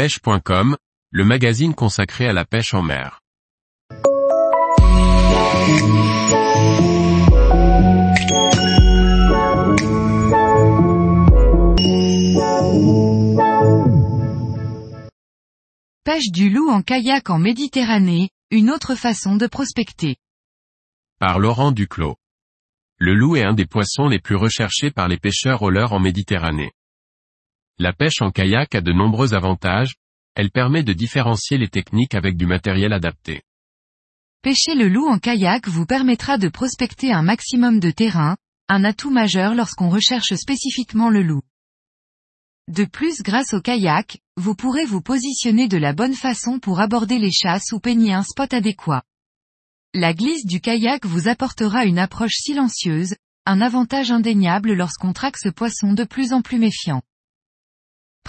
pêche.com, le magazine consacré à la pêche en mer. Pêche du loup en kayak en Méditerranée, une autre façon de prospecter. Par Laurent Duclos. Le loup est un des poissons les plus recherchés par les pêcheurs au leurre en Méditerranée. La pêche en kayak a de nombreux avantages, elle permet de différencier les techniques avec du matériel adapté. Pêcher le loup en kayak vous permettra de prospecter un maximum de terrain, un atout majeur lorsqu'on recherche spécifiquement le loup. De plus grâce au kayak, vous pourrez vous positionner de la bonne façon pour aborder les chasses ou peigner un spot adéquat. La glisse du kayak vous apportera une approche silencieuse, un avantage indéniable lorsqu'on traque ce poisson de plus en plus méfiant.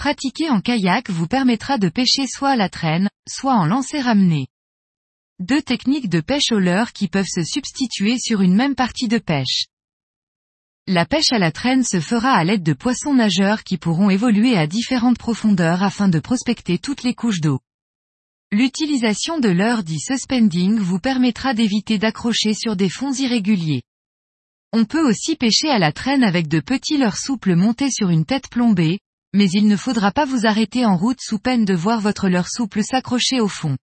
Pratiquer en kayak vous permettra de pêcher soit à la traîne, soit en lancer ramené. Deux techniques de pêche au leurre qui peuvent se substituer sur une même partie de pêche. La pêche à la traîne se fera à l'aide de poissons nageurs qui pourront évoluer à différentes profondeurs afin de prospecter toutes les couches d'eau. L'utilisation de leurre dit suspending vous permettra d'éviter d'accrocher sur des fonds irréguliers. On peut aussi pêcher à la traîne avec de petits leurres souples montés sur une tête plombée, mais il ne faudra pas vous arrêter en route sous peine de voir votre leurre souple s'accrocher au fond.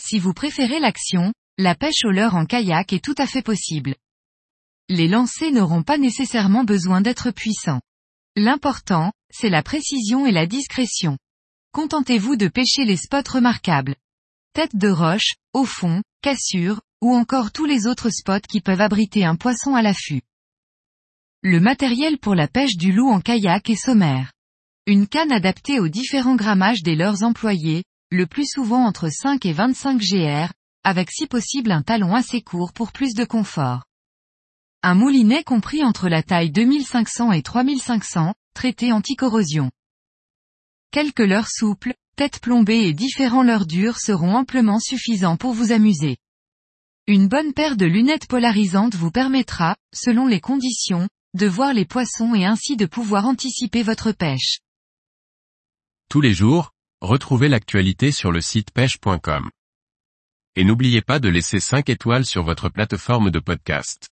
Si vous préférez l'action, la pêche au leurre en kayak est tout à fait possible. Les lancers n'auront pas nécessairement besoin d'être puissants. L'important, c'est la précision et la discrétion. Contentez-vous de pêcher les spots remarquables. Tête de roche, au fond, cassure, ou encore tous les autres spots qui peuvent abriter un poisson à l'affût. Le matériel pour la pêche du loup en kayak est sommaire. Une canne adaptée aux différents grammages des leurres employés, le plus souvent entre 5 et 25 GR, avec si possible un talon assez court pour plus de confort. Un moulinet compris entre la taille 2500 et 3500, traité anti-corrosion. Quelques leurres souples, têtes plombées et différents leurres durs seront amplement suffisants pour vous amuser. Une bonne paire de lunettes polarisantes vous permettra, selon les conditions, de voir les poissons et ainsi de pouvoir anticiper votre pêche. Tous les jours, retrouvez l'actualité sur le site pêche.com. Et n'oubliez pas de laisser 5 étoiles sur votre plateforme de podcast.